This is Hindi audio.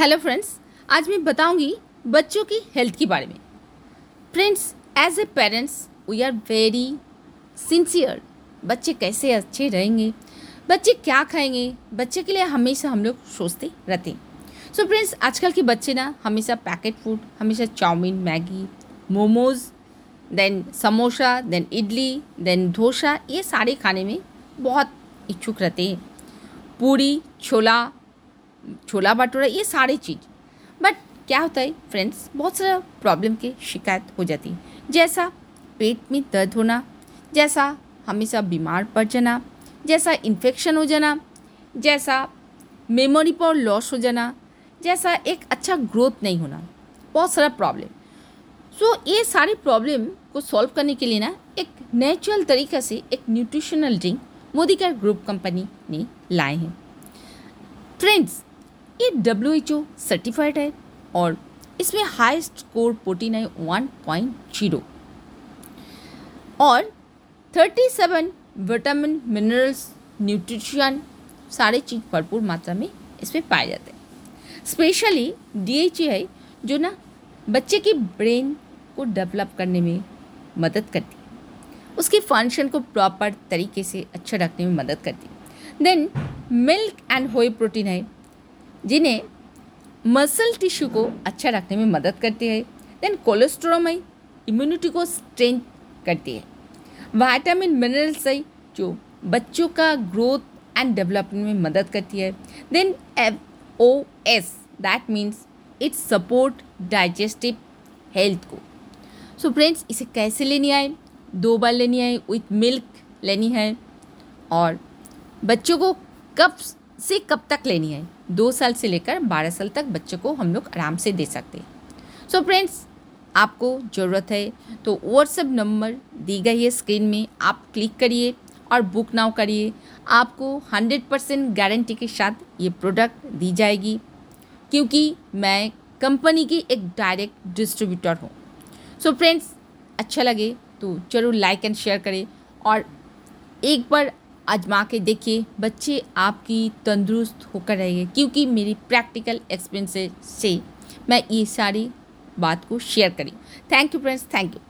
हेलो फ्रेंड्स आज मैं बताऊँगी बच्चों की हेल्थ के बारे में। Friends as a parents we are very sincere बच्चे कैसे अच्छे रहेंगे? बच्चे क्या खाएँगे? बच्चे के लिए हमेशा हम लोग सोचते रहते हैं। सो फ्रेंड्स आजकल के बच्चे ना हमेशा पैकेट फ़ूड हमेशा chowmein, Maggi, momos then samosa then idli then dosa, ये सारे खाने में बहुत इच्छुक रहते हैं। पूरी, छोला छोला भटूरा ये सारी चीज़। बट क्या होता है फ्रेंड्स बहुत सारा प्रॉब्लम की शिकायत हो जाती है। जैसा पेट में दर्द होना जैसा हमेशा बीमार पड़ जाना जैसा इन्फेक्शन हो जाना जैसा मेमोरी पर लॉस हो जाना जैसा एक अच्छा ग्रोथ नहीं होना बहुत सारा प्रॉब्लम सो so, ये सारी प्रॉब्लम को सॉल्व करने के लिए ना एक नेचुरल तरीक़ा से एक न्यूट्रिशनल ड्रिंक मोदी का ग्रुप कंपनी ने लाए हैं। फ्रेंड्स ये डब्ल्यू एच ओ सर्टिफाइड है और इसमें हाईएस्ट स्कोर प्रोटीन है वन पॉइंट ज़ीरो और thirty seven vitamin minerals nutrition सारे चीज़ भरपूर मात्रा में इसमें पाए जाते हैं। स्पेशली डी एच है जो ना बच्चे की ब्रेन को डेवलप करने में मदद करती है। उसकी फ़ंक्शन को प्रॉपर तरीके से अच्छा रखने में मदद करती है। Then milk and whey protein है। जिन्हें मसल टिश्यू को अच्छा रखने में मदद करती है देन कोलेस्ट्रोमाई इम्यूनिटी को स्ट्रेंथ करती है। वाइटामिन मिनरल्स है जो बच्चों का ग्रोथ एंड डेवलपमेंट में मदद करती है then F O S that means it support digestive health को। सो so फ्रेंड्स इसे कैसे लेनी आए? दो बार लेनी आए विथ मिल्क लेनी है, और बच्चों को कब से कब तक लेनी है? दो साल से लेकर बारह साल तक बच्चों को हम लोग आराम से दे सकते हैं। सो so फ्रेंड्स आपको ज़रूरत है तो व्हाट्सएप नंबर दी गई है स्क्रीन में। आप क्लिक करिए और बुक नाउ करिए। आपको हंड्रेड परसेंट गारंटी के साथ ये प्रोडक्ट दी जाएगी, क्योंकि मैं कंपनी की एक डायरेक्ट डिस्ट्रीब्यूटर हूँ। सो फ्रेंड्स अच्छा लगे तो ज़रूर लाइक एंड शेयर करें और एक बार आजमा के देखिए, बच्चे आपकी तंदुरुस्त होकर रहेंगे, क्योंकि मेरी प्रैक्टिकल एक्सपीरियंस से मैं ये सारी बात को शेयर करी। Thank you friends thank you